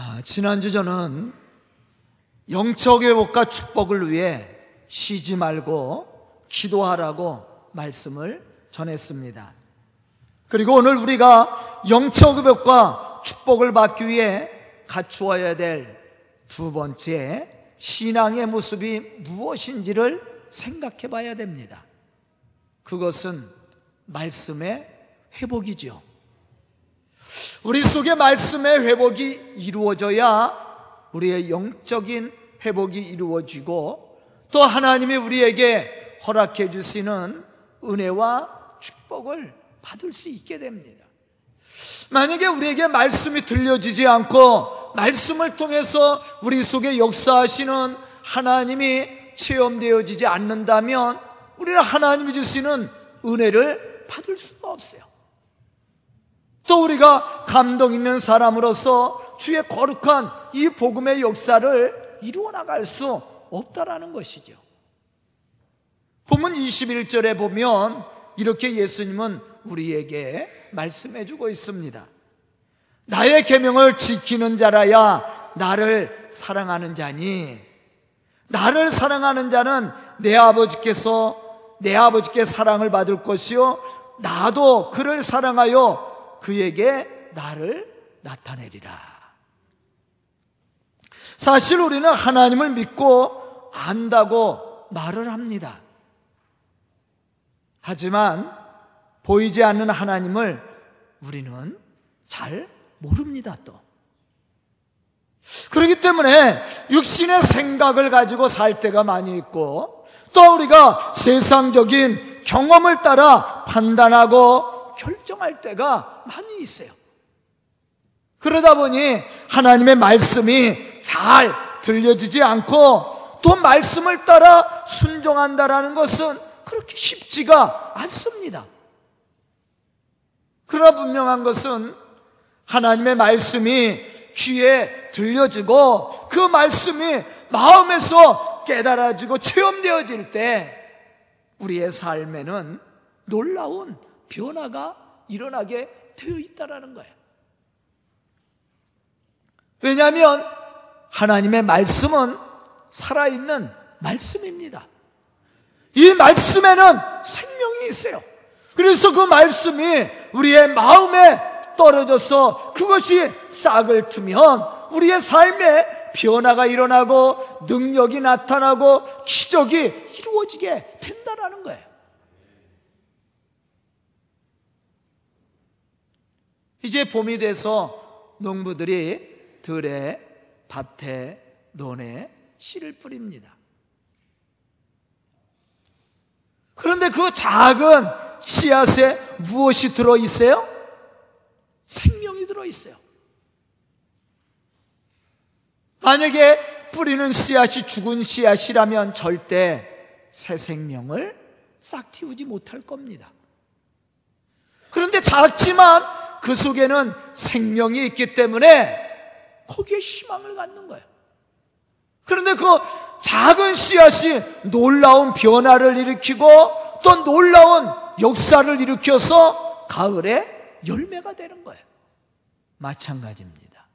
아, 지난주 저는 영적 회복과 축복을 위해 쉬지 말고 기도하라고 말씀을 전했습니다. 그리고 오늘 우리가 영적 회복과 축복을 받기 위해 갖추어야 될 두 번째 신앙의 모습이 무엇인지를 생각해 봐야 됩니다. 그것은 말씀의 회복이죠. 우리 속에 말씀의 회복이 이루어져야 우리의 영적인 회복이 이루어지고 또 하나님이 우리에게 허락해 주시는 은혜와 축복을 받을 수 있게 됩니다. 만약에 우리에게 말씀이 들려지지 않고 말씀을 통해서 우리 속에 역사하시는 하나님이 체험되어지지 않는다면 우리는 하나님이 주시는 은혜를 받을 수가 없어요. 또 우리가 감동 있는 사람으로서 주의 거룩한 이 복음의 역사를 이루어 나갈 수 없다라는 것이죠. 본문 21절에 보면 이렇게 예수님은 우리에게 말씀해 주고 있습니다. 나의 계명을 지키는 자라야 나를 사랑하는 자니 나를 사랑하는 자는 내 아버지께서 내 아버지께 사랑을 받을 것이요 나도 그를 사랑하여 그에게 나를 나타내리라. 사실 우리는 하나님을 믿고 안다고 말을 합니다. 하지만 보이지 않는 하나님을 우리는 잘 모릅니다, 또. 그렇기 때문에 육신의 생각을 가지고 살 때가 많이 있고 또 우리가 세상적인 경험을 따라 판단하고 결정할 때가 많이 있어요. 그러다 보니 하나님의 말씀이 잘 들려지지 않고 또 말씀을 따라 순종한다라는 것은 그렇게 쉽지가 않습니다. 그러나 분명한 것은 하나님의 말씀이 귀에 들려지고 그 말씀이 마음에서 깨달아지고 체험되어질 때 우리의 삶에는 놀라운 변화가 일어나게 되어 있다라는 거예요. 왜냐하면 하나님의 말씀은 살아있는 말씀입니다. 이 말씀에는 생명이 있어요. 그래서 그 말씀이 우리의 마음에 떨어져서 그것이 싹을 트면 우리의 삶에 변화가 일어나고 능력이 나타나고 기적이 이루어지게 된다라는 거예요. 이제 봄이 돼서 농부들이 들에 밭에 논에 씨를 뿌립니다. 그런데 그 작은 씨앗에 무엇이 들어 있어요? 생명이 들어 있어요. 만약에 뿌리는 씨앗이 죽은 씨앗이라면 절대 새 생명을 싹 틔우지 못할 겁니다. 그런데 작지만 그 속에는 생명이 있기 때문에 거기에 희망을 갖는 거예요. 그런데 그 작은 씨앗이 놀라운 변화를 일으키고 또 놀라운 역사를 일으켜서 가을에 열매가 되는 거예요. 마찬가지입니다.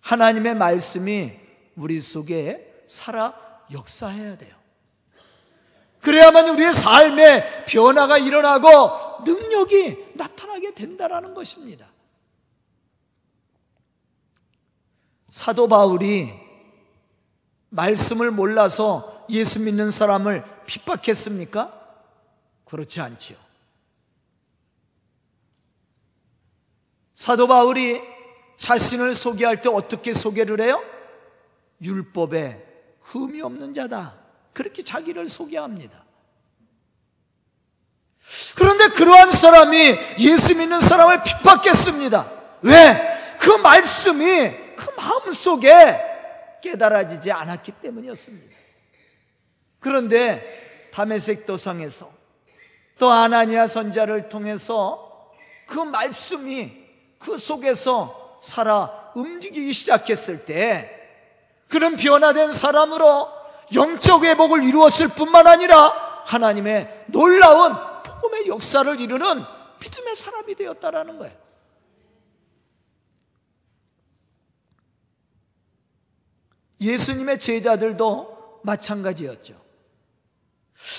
하나님의 말씀이 우리 속에 살아 역사해야 돼요. 그래야만 우리의 삶에 변화가 일어나고 능력이 나타나게 된다라는 것입니다. 사도 바울이 말씀을 몰라서 예수 믿는 사람을 핍박했습니까? 그렇지 않지요. 사도 바울이 자신을 소개할 때 어떻게 소개를 해요? 율법에 흠이 없는 자다. 그렇게 자기를 소개합니다. 그런데 그러한 사람이 예수 믿는 사람을 핍박했습니다. 왜? 그 말씀이 그 마음 속에 깨달아지지 않았기 때문이었습니다. 그런데 담에색 도상에서 또 아나니아 선자를 통해서 그 말씀이 그 속에서 살아 움직이기 시작했을 때 그런 변화된 사람으로 영적 회복을 이루었을 뿐만 아니라 하나님의 놀라운 복음의 역사를 이루는 믿음의 사람이 되었다라는 거예요. 예수님의 제자들도 마찬가지였죠.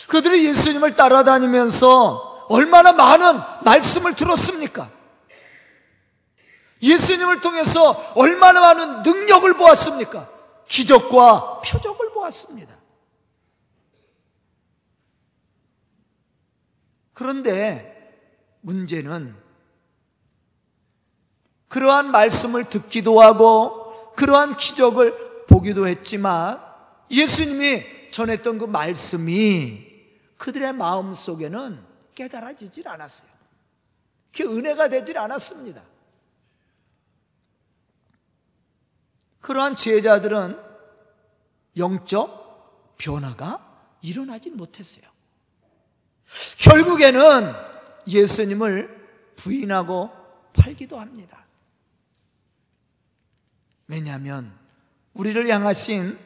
그들이 예수님을 따라다니면서 얼마나 많은 말씀을 들었습니까? 예수님을 통해서 얼마나 많은 능력을 보았습니까? 기적과 표적을 보았습니다. 그런데 문제는 그러한 말씀을 듣기도 하고 그러한 기적을 보기도 했지만 예수님이 전했던 그 말씀이 그들의 마음 속에는 깨달아지질 않았어요. 그 은혜가 되질 않았습니다. 그러한 제자들은 영적 변화가 일어나지 못했어요. 결국에는 예수님을 부인하고 팔기도 합니다. 왜냐하면 우리를 향하신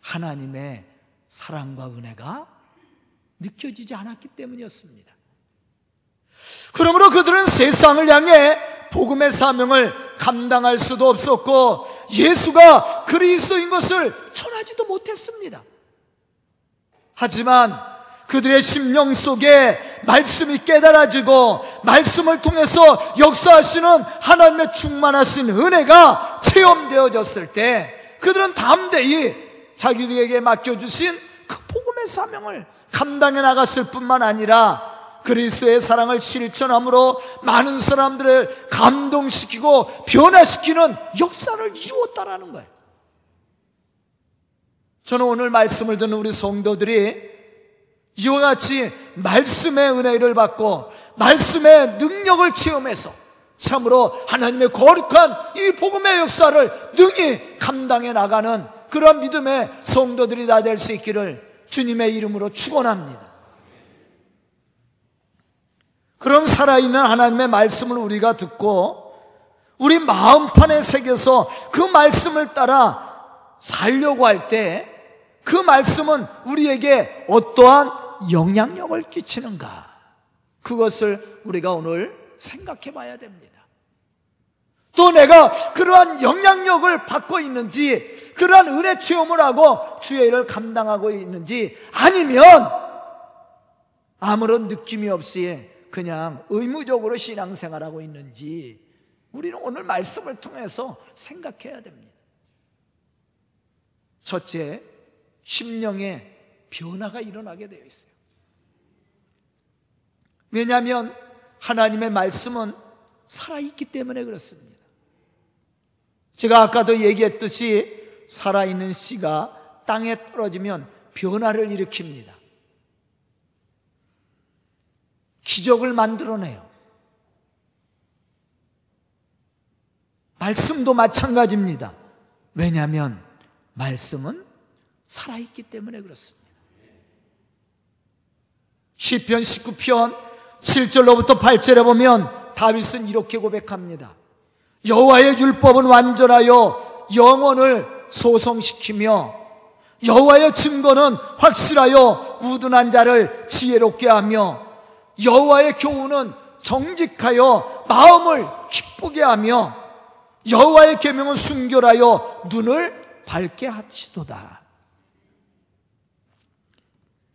하나님의 사랑과 은혜가 느껴지지 않았기 때문이었습니다. 그러므로 그들은 세상을 향해 복음의 사명을 감당할 수도 없었고 예수가 그리스도인 것을 전하지도 못했습니다. 하지만 그들의 심령 속에 말씀이 깨달아지고 말씀을 통해서 역사하시는 하나님의 충만하신 은혜가 체험되어졌을 때 그들은 담대히 자기들에게 맡겨주신 그 복음의 사명을 감당해 나갔을 뿐만 아니라 그리스의 사랑을 실천함으로 많은 사람들을 감동시키고 변화시키는 역사를 이루었다라는 거예요. 저는 오늘 말씀을 듣는 우리 성도들이 이와 같이 말씀의 은혜를 받고 말씀의 능력을 체험해서 참으로 하나님의 거룩한 이 복음의 역사를 능히 감당해 나가는 그런 믿음의 성도들이 다 될 수 있기를 주님의 이름으로 축원합니다. 그럼 살아있는 하나님의 말씀을 우리가 듣고 우리 마음판에 새겨서 그 말씀을 따라 살려고 할 때 그 말씀은 우리에게 어떠한 영향력을 끼치는가? 그것을 우리가 오늘 생각해 봐야 됩니다. 또 내가 그러한 영향력을 받고 있는지, 그러한 은혜 체험을 하고 주의 일을 감당하고 있는지, 아니면 아무런 느낌이 없이 그냥 의무적으로 신앙생활하고 있는지 우리는 오늘 말씀을 통해서 생각해야 됩니다. 첫째, 심령의 변화가 일어나게 되어 있어요. 왜냐하면 하나님의 말씀은 살아있기 때문에 그렇습니다. 제가 아까도 얘기했듯이 살아있는 씨가 땅에 떨어지면 변화를 일으킵니다. 기적을 만들어내요. 말씀도 마찬가지입니다. 왜냐하면 말씀은 살아있기 때문에 그렇습니다. 시편 19편 7절로부터 8절에 보면 다윗은 이렇게 고백합니다. 여호와의 율법은 완전하여 영혼을 소성시키며 여호와의 증거는 확실하여 우둔한 자를 지혜롭게 하며 여호와의 교훈은 정직하여 마음을 기쁘게 하며 여호와의 계명은 순결하여 눈을 밝게 하시도다.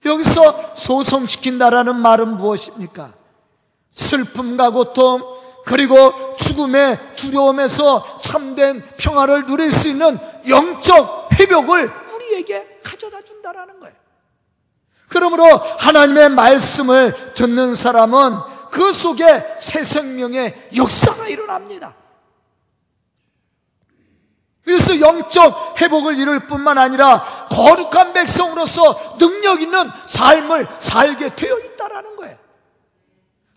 여기서 소성시킨다라는 말은 무엇입니까? 슬픔과 고통 그리고 죽음의 두려움에서 참된 평화를 누릴 수 있는 영적 회복을 우리에게 가져다 준다라는 거예요. 그러므로 하나님의 말씀을 듣는 사람은 그 속에 새 생명의 역사가 일어납니다. 그래서 영적 회복을 이룰 뿐만 아니라 거룩한 백성으로서 능력 있는 삶을 살게 되어 있다라는 거예요.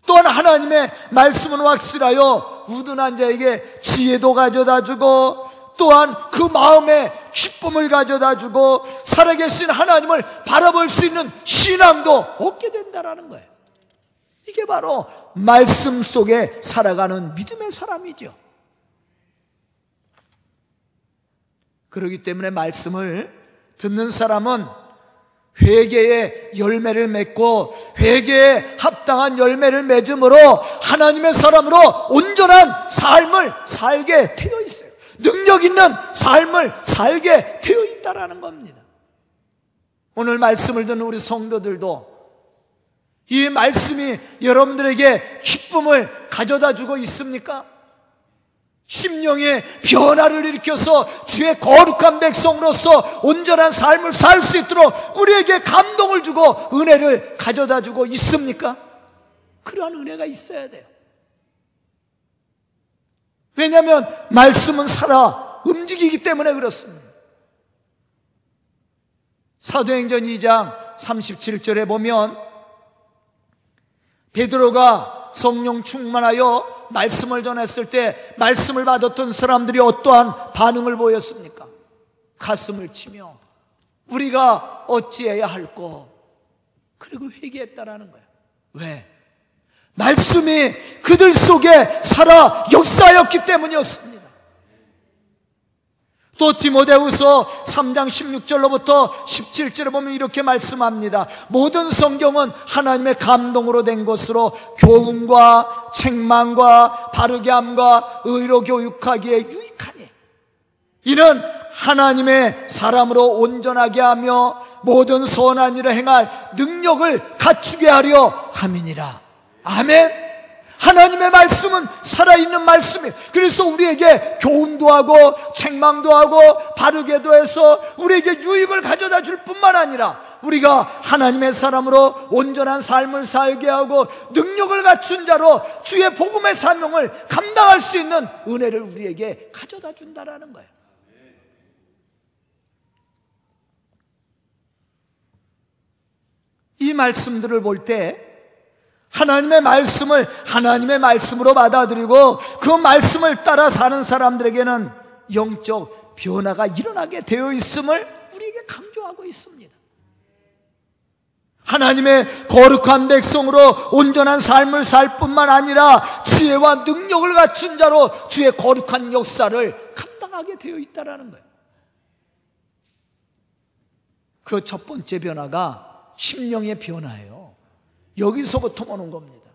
또한 하나님의 말씀은 확실하여 우둔한 자에게 지혜도 가져다 주고 또한 그 마음에 기쁨을 가져다 주고 살아계신 하나님을 바라볼 수 있는 신앙도 얻게 된다라는 거예요. 이게 바로 말씀 속에 살아가는 믿음의 사람이죠. 그렇기 때문에 말씀을 듣는 사람은 회개의 열매를 맺고 회개에 합당한 열매를 맺음으로 하나님의 사람으로 온전한 삶을 살게 되어 있어요. 능력 있는 삶을 살게 되어 있다라는 겁니다. 오늘 말씀을 듣는 우리 성도들도 이 말씀이 여러분들에게 기쁨을 가져다 주고 있습니까? 심령의 변화를 일으켜서 주의 거룩한 백성으로서 온전한 삶을 살 수 있도록 우리에게 감동을 주고 은혜를 가져다 주고 있습니까? 그러한 은혜가 있어야 돼요. 왜냐하면 말씀은 살아 움직이기 때문에 그렇습니다. 사도행전 2장 37절에 보면 베드로가 성령 충만하여 말씀을 전했을 때 말씀을 받았던 사람들이 어떠한 반응을 보였습니까? 가슴을 치며 우리가 어찌해야 할꼬 그리고 회개했다라는 거예요. 왜? 말씀이 그들 속에 살아 역사였기 때문이었습니다. 또 디모데후서 3장 16절로부터 17절에 보면 이렇게 말씀합니다. 모든 성경은 하나님의 감동으로 된 것으로 교훈과 책망과 바르게 함과 의로 교육하기에 유익하니 이는 하나님의 사람으로 온전하게 하며 모든 선한 일을 행할 능력을 갖추게 하려 함이니라. 아멘. 하나님의 말씀은 살아있는 말씀이에요. 그래서 우리에게 교훈도 하고 책망도 하고 바르게도 해서 우리에게 유익을 가져다 줄 뿐만 아니라 우리가 하나님의 사람으로 온전한 삶을 살게 하고 능력을 갖춘 자로 주의 복음의 사명을 감당할 수 있는 은혜를 우리에게 가져다 준다라는 거예요. 이 말씀들을 볼때 하나님의 말씀을 하나님의 말씀으로 받아들이고 그 말씀을 따라 사는 사람들에게는 영적 변화가 일어나게 되어 있음을 우리에게 강조하고 있습니다. 하나님의 거룩한 백성으로 온전한 삶을 살 뿐만 아니라 지혜와 능력을 갖춘 자로 주의 거룩한 역사를 감당하게 되어 있다는 거예요. 그 첫 번째 변화가 심령의 변화예요. 여기서부터 오는 겁니다.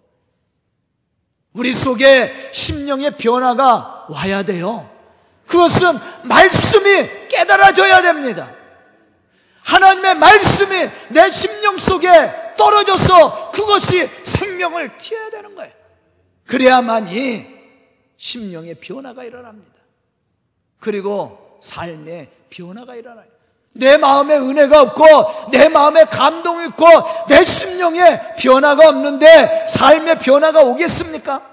우리 속에 심령의 변화가 와야 돼요. 그것은 말씀이 깨달아져야 됩니다. 하나님의 말씀이 내 심령 속에 떨어져서 그것이 생명을 튀어야 되는 거예요. 그래야만이 심령의 변화가 일어납니다. 그리고 삶의 변화가 일어나요. 내 마음에 은혜가 없고 내 마음에 감동이 있고 내 심령에 변화가 없는데 삶의 변화가 오겠습니까?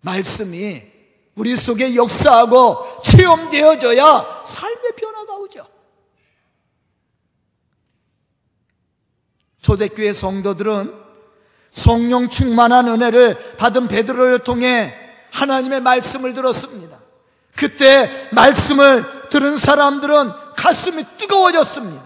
말씀이 우리 속에 역사하고 체험되어져야 삶의 변화가 오죠. 초대교회 성도들은 성령 충만한 은혜를 받은 베드로를 통해 하나님의 말씀을 들었습니다. 그때 말씀을 들은 사람들은 가슴이 뜨거워졌습니다.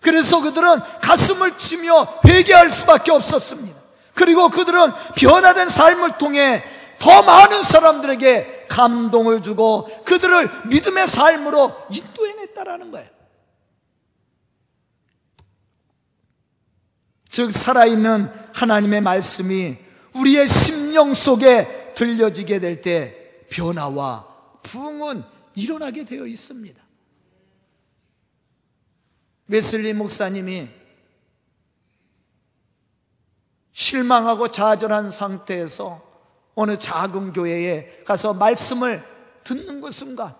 그래서 그들은 가슴을 치며 회개할 수밖에 없었습니다. 그리고 그들은 변화된 삶을 통해 더 많은 사람들에게 감동을 주고 그들을 믿음의 삶으로 인도해냈다라는 거예요. 즉, 살아있는 하나님의 말씀이 우리의 심령 속에 들려지게 될 때 변화와 부흥은 일어나게 되어 있습니다. 웨슬리 목사님이 실망하고 좌절한 상태에서 어느 작은 교회에 가서 말씀을 듣는 그 순간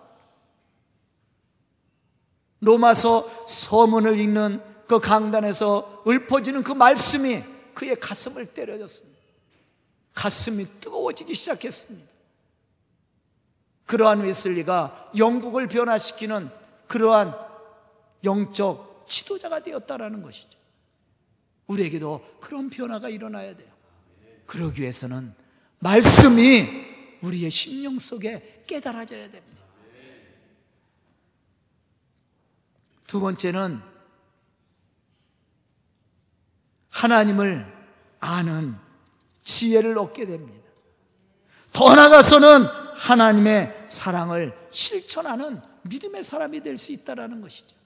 로마서 서문을 읽는 그 강단에서 읊어지는 그 말씀이 그의 가슴을 때려줬습니다. 가슴이 뜨거워지기 시작했습니다. 그러한 웨슬리가 영국을 변화시키는 그러한 영적 지도자가 되었다라는 것이죠. 우리에게도 그런 변화가 일어나야 돼요. 그러기 위해서는 말씀이 우리의 심령 속에 깨달아져야 됩니다. 두 번째는 하나님을 아는 지혜를 얻게 됩니다. 더 나아가서는 하나님의 사랑을 실천하는 믿음의 사람이 될 수 있다는 것이죠.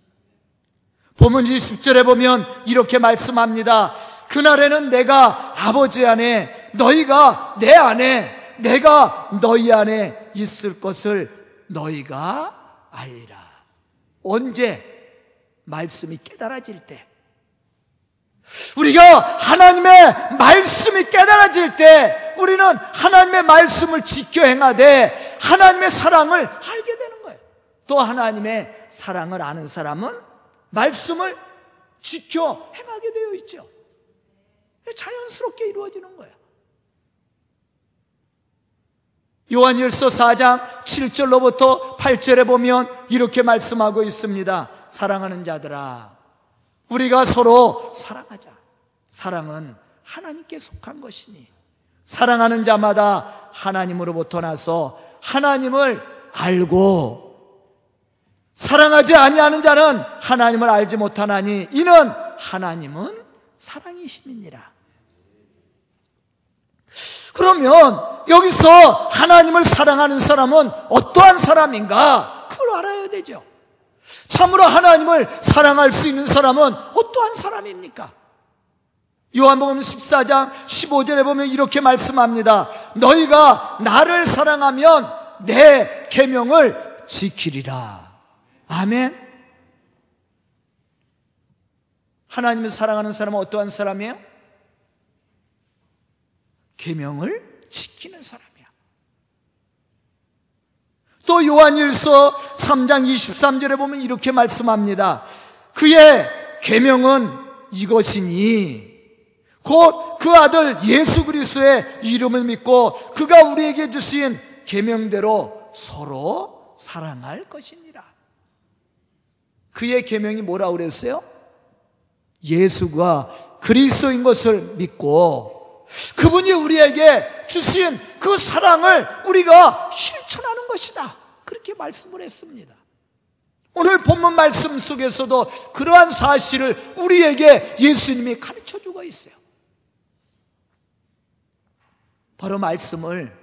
본문 20절에 보면 이렇게 말씀합니다. 그날에는 내가 아버지 안에 너희가 내 안에 내가 너희 안에 있을 것을 너희가 알리라. 언제? 말씀이 깨달아질 때. 우리가 하나님의 말씀이 깨달아질 때 우리는 하나님의 말씀을 지켜 행하되 하나님의 사랑을 알게 되는 거예요. 또 하나님의 사랑을 아는 사람은 말씀을 지켜 행하게 되어 있죠. 자연스럽게 이루어지는 거예요. 요한일서 4장 7절로부터 8절에 보면 이렇게 말씀하고 있습니다. 사랑하는 자들아, 우리가 서로 사랑하자. 사랑은 하나님께 속한 것이니 사랑하는 자마다 하나님으로부터 나서 하나님을 알고 사랑하지 아니하는 자는 하나님을 알지 못하나니 이는 하나님은 사랑이심이니라. 그러면 여기서 하나님을 사랑하는 사람은 어떠한 사람인가? 그걸 알아야 되죠. 참으로 하나님을 사랑할 수 있는 사람은 어떠한 사람입니까? 요한복음 14장 15절에 보면 이렇게 말씀합니다. 너희가 나를 사랑하면 내 계명을 지키리라. 아멘. 하나님을 사랑하는 사람은 어떠한 사람이에요? 계명을 지키는 사람이야. 또 요한일서 3장 23절에 보면 이렇게 말씀합니다. 그의 계명은 이것이니 곧 그 아들 예수 그리스도의 이름을 믿고 그가 우리에게 주신 계명대로 서로 사랑할 것이니라. 그의 계명이 뭐라고 그랬어요? 예수가 그리스도인 것을 믿고 그분이 우리에게 주신 그 사랑을 우리가 실천하는 것이다. 그렇게 말씀을 했습니다. 오늘 본문 말씀 속에서도 그러한 사실을 우리에게 예수님이 가르쳐 주고 있어요. 바로 말씀을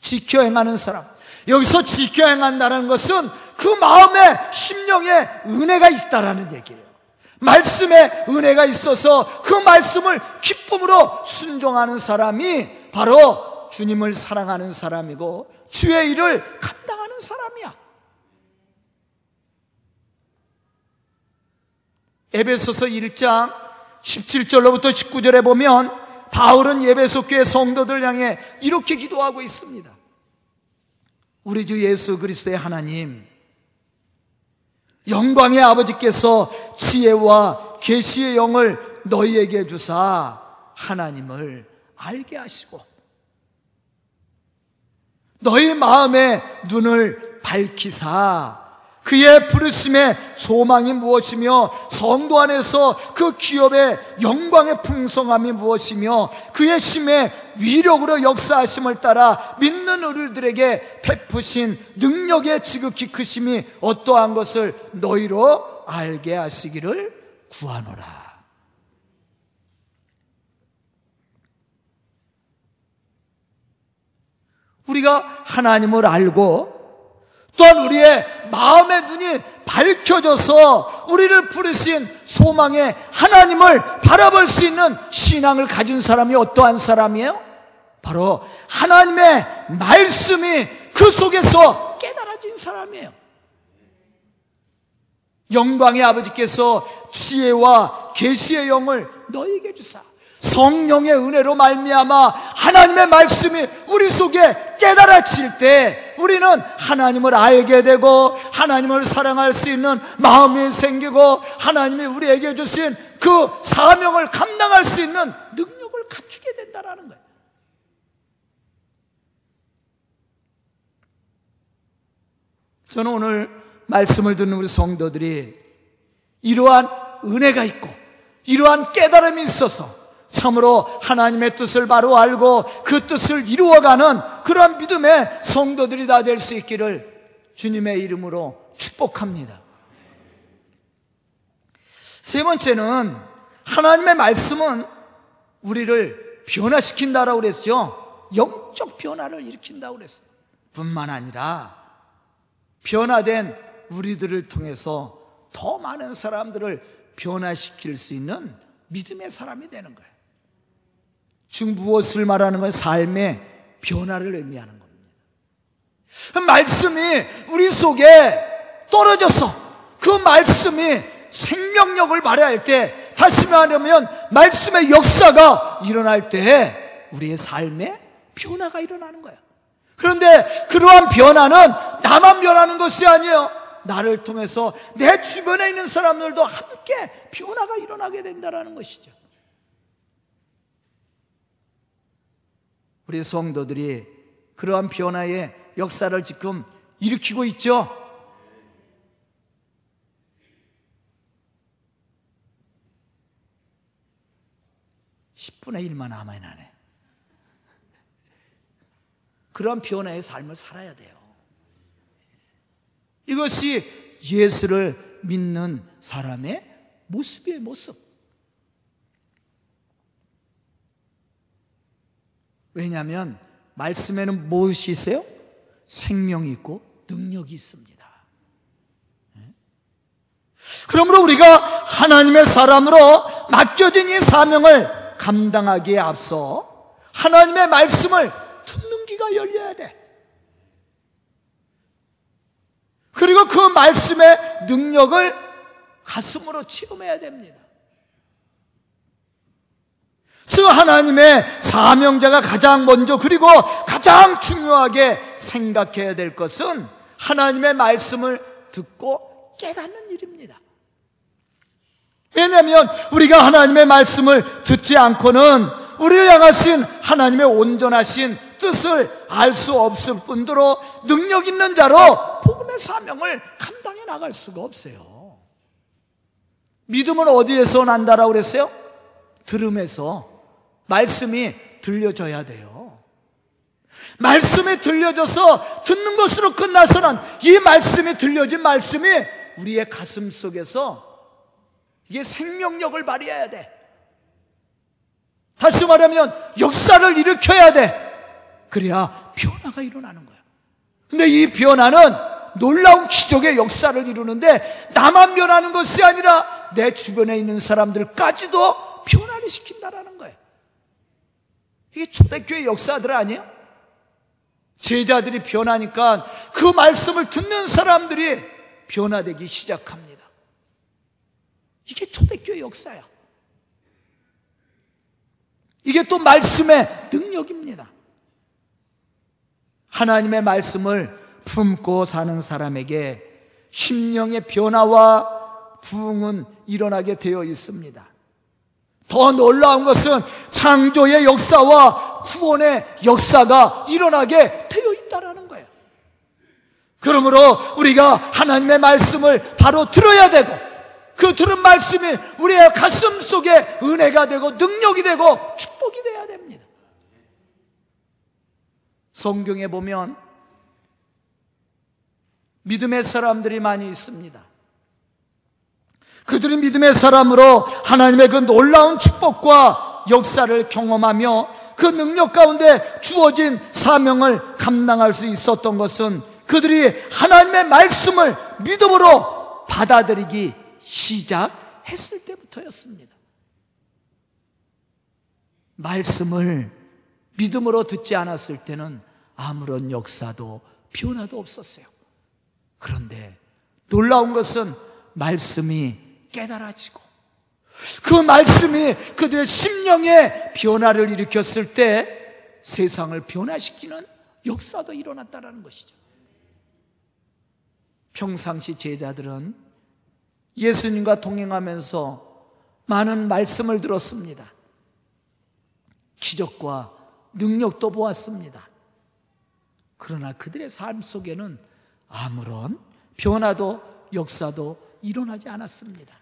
지켜 행하는 사람. 여기서 지켜 행한다는 것은 그 마음에 심령에 은혜가 있다라는 얘기예요. 말씀에 은혜가 있어서 그 말씀을 기쁨으로 순종하는 사람이 바로 주님을 사랑하는 사람이고 주의 일을 감당하는 사람이야. 에베소서 1장 17절로부터 19절에 보면 바울은 예배소 교회 성도들 향해 이렇게 기도하고 있습니다. 우리 주 예수 그리스도의 하나님 영광의 아버지께서 지혜와 계시의 영을 너희에게 주사 하나님을 알게 하시고 너희 마음의 눈을 밝히사 그의 부르심의 소망이 무엇이며 성도 안에서 그 기업의 영광의 풍성함이 무엇이며 그의 심의 위력으로 역사하심을 따라 믿는 우리들에게 베푸신 능력의 지극히 크심이 어떠한 것을 너희로 알게 하시기를 구하노라. 우리가 하나님을 알고 또한 우리의 마음의 눈이 밝혀져서 우리를 부르신 소망의 하나님을 바라볼 수 있는 신앙을 가진 사람이 어떠한 사람이에요? 바로 하나님의 말씀이 그 속에서 깨달아진 사람이에요. 영광의 아버지께서 지혜와 계시의 영을 너에게 주사 성령의 은혜로 말미암아 하나님의 말씀이 우리 속에 깨달아질 때 우리는 하나님을 알게 되고 하나님을 사랑할 수 있는 마음이 생기고 하나님이 우리에게 주신 그 사명을 감당할 수 있는 능력을 갖추게 된다라는 거예요. 저는 오늘 말씀을 듣는 우리 성도들이 이러한 은혜가 있고 이러한 깨달음이 있어서 참으로 하나님의 뜻을 바로 알고 그 뜻을 이루어가는 그런 믿음의 성도들이 다 될 수 있기를 주님의 이름으로 축복합니다. 세 번째는 하나님의 말씀은 우리를 변화시킨다라고 그랬죠. 영적 변화를 일으킨다고 그랬어요. 뿐만 아니라 변화된 우리들을 통해서 더 많은 사람들을 변화시킬 수 있는 믿음의 사람이 되는 거예요. 즉 무엇을 말하는 거예요? 삶의 변화를 의미하는 겁니다. 말씀이 우리 속에 떨어져서 그 말씀이 생명력을 발휘 할 때 다시 말하면 말씀의 역사가 일어날 때 우리의 삶에 변화가 일어나는 거야. 그런데 그러한 변화는 나만 변하는 것이 아니에요. 나를 통해서 내 주변에 있는 사람들도 함께 변화가 일어나게 된다는 것이죠. 우리 성도들이 그러한 변화의 역사를 지금 일으키고 있죠. 10분의 1만 남아나네. 그런 변화의 삶을 살아야 돼요. 이것이 예수를 믿는 사람의 모습이에요, 모습. 왜냐하면 말씀에는 무엇이 있어요? 생명이 있고 능력이 있습니다. 예? 그러므로 우리가 하나님의 사람으로 맡겨진 이 사명을 감당하기에 앞서 하나님의 말씀을 듣는 귀가 열려야 돼. 그리고 그 말씀의 능력을 가슴으로 체험해야 됩니다. 즉 하나님의 사명자가 가장 먼저 그리고 가장 중요하게 생각해야 될 것은 하나님의 말씀을 듣고 깨닫는 일입니다. 왜냐하면 우리가 하나님의 말씀을 듣지 않고는 우리를 향하신 하나님의 온전하신 뜻을 알 수 없을 뿐더러 능력 있는 자로 복음의 사명을 감당해 나갈 수가 없어요. 믿음은 어디에서 난다라고 그랬어요? 들음에서 말씀이 들려져야 돼요. 말씀이 들려져서 듣는 것으로 끝나서는 이 말씀이 들려진 말씀이 우리의 가슴 속에서 이게 생명력을 발휘해야 돼. 다시 말하면 역사를 일으켜야 돼. 그래야 변화가 일어나는 거야. 근데 이 변화는 놀라운 기적의 역사를 이루는데 나만 변하는 것이 아니라 내 주변에 있는 사람들까지도 변화를 시킨다라는. 이게 초대교회 역사들 아니에요? 제자들이 변하니까 그 말씀을 듣는 사람들이 변화되기 시작합니다. 이게 초대교회 역사야. 이게 또 말씀의 능력입니다. 하나님의 말씀을 품고 사는 사람에게 심령의 변화와 부흥은 일어나게 되어 있습니다. 더 놀라운 것은 창조의 역사와 구원의 역사가 일어나게 되어 있다라는 거예요. 그러므로 우리가 하나님의 말씀을 바로 들어야 되고 그 들은 말씀이 우리의 가슴 속에 은혜가 되고 능력이 되고 축복이 돼야 됩니다. 성경에 보면 믿음의 사람들이 많이 있습니다. 그들이 믿음의 사람으로 하나님의 그 놀라운 축복과 역사를 경험하며 그 능력 가운데 주어진 사명을 감당할 수 있었던 것은 그들이 하나님의 말씀을 믿음으로 받아들이기 시작했을 때부터였습니다. 말씀을 믿음으로 듣지 않았을 때는 아무런 역사도 변화도 없었어요. 그런데 놀라운 것은 말씀이 깨달아지고 그 말씀이 그들의 심령에 변화를 일으켰을 때 세상을 변화시키는 역사도 일어났다는 것이죠. 평상시 제자들은 예수님과 동행하면서 많은 말씀을 들었습니다. 기적과 능력도 보았습니다. 그러나 그들의 삶 속에는 아무런 변화도 역사도 일어나지 않았습니다.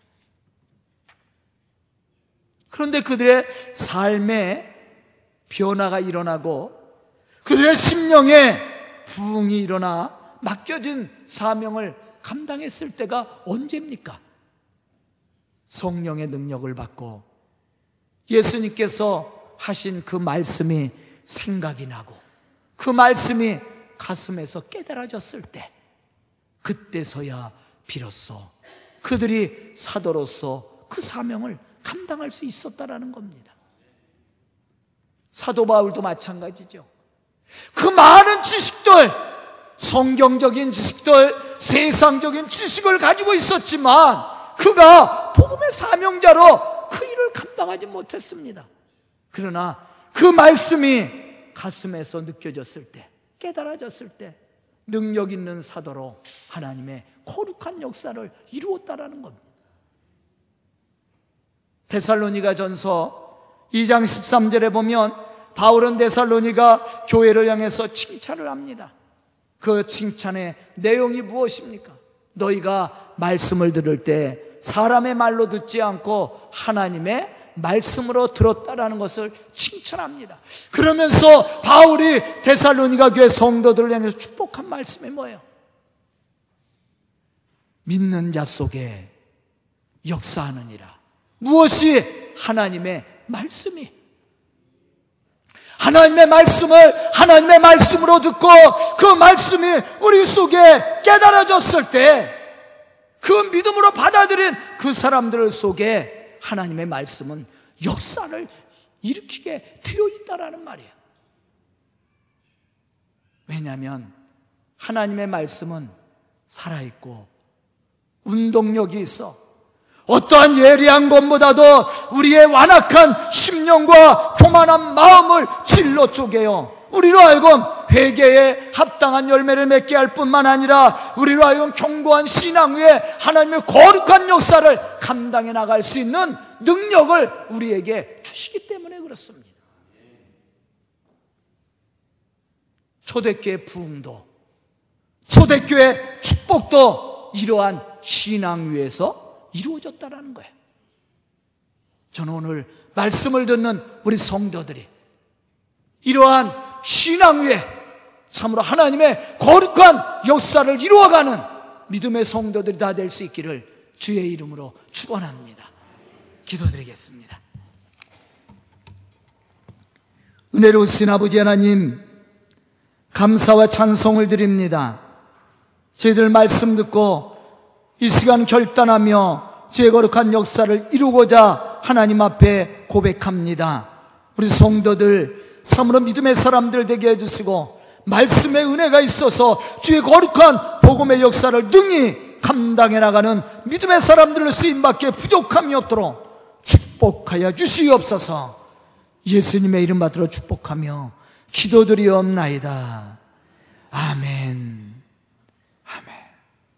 그런데 그들의 삶에 변화가 일어나고 그들의 심령에 부흥이 일어나 맡겨진 사명을 감당했을 때가 언제입니까? 성령의 능력을 받고 예수님께서 하신 그 말씀이 생각이 나고 그 말씀이 가슴에서 깨달아졌을 때 그때서야 비로소 그들이 사도로서 그 사명을 감당할 수 있었다라는 겁니다. 사도 바울도 마찬가지죠. 그 많은 지식들, 성경적인 지식들, 세상적인 지식을 가지고 있었지만 그가 복음의 사명자로 그 일을 감당하지 못했습니다. 그러나 그 말씀이 가슴에서 느껴졌을 때, 깨달아졌을 때 능력 있는 사도로 하나님의 거룩한 역사를 이루었다라는 겁니다. 데살로니가 전서 2장 13절에 보면 바울은 데살로니가 교회를 향해서 칭찬을 합니다. 그 칭찬의 내용이 무엇입니까? 너희가 말씀을 들을 때 사람의 말로 듣지 않고 하나님의 말씀으로 들었다라는 것을 칭찬합니다. 그러면서 바울이 데살로니가 교회 성도들을 향해서 축복한 말씀이 뭐예요? 믿는 자 속에 역사하느니라. 무엇이 하나님의 말씀이 하나님의 말씀을 하나님의 말씀으로 듣고 그 말씀이 우리 속에 깨달아졌을 때 그 믿음으로 받아들인 그 사람들 속에 하나님의 말씀은 역사를 일으키게 되어 있다라는 말이에요. 왜냐하면 하나님의 말씀은 살아있고 운동력이 있어 어떠한 예리한 것보다도 우리의 완악한 심령과 교만한 마음을 질러 쪼개요. 우리로 하여금 회개에 합당한 열매를 맺게 할 뿐만 아니라 우리로 하여금 견고한 신앙 위에 하나님의 거룩한 역사를 감당해 나갈 수 있는 능력을 우리에게 주시기 때문에 그렇습니다. 초대교회 부흥도 초대교회 축복도 이러한 신앙 위에서 이루어졌다라는 거예요. 저는 오늘 말씀을 듣는 우리 성도들이 이러한 신앙 위에 참으로 하나님의 거룩한 역사를 이루어가는 믿음의 성도들이 다 될 수 있기를 주의 이름으로 축원합니다. 기도드리겠습니다. 은혜로우신 아버지 하나님 감사와 찬송을 드립니다. 저희들 말씀 듣고 이 시간 결단하며 죄 거룩한 역사를 이루고자 하나님 앞에 고백합니다. 우리 성도들 참으로 믿음의 사람들 되게 해주시고 말씀의 은혜가 있어서 주의 거룩한 복음의 역사를 능히 감당해 나가는 믿음의 사람들로 쓰임받기에 부족함이 없도록 축복하여 주시옵소서 예수님의 이름 받들어 축복하며 기도드리옵나이다. 아멘.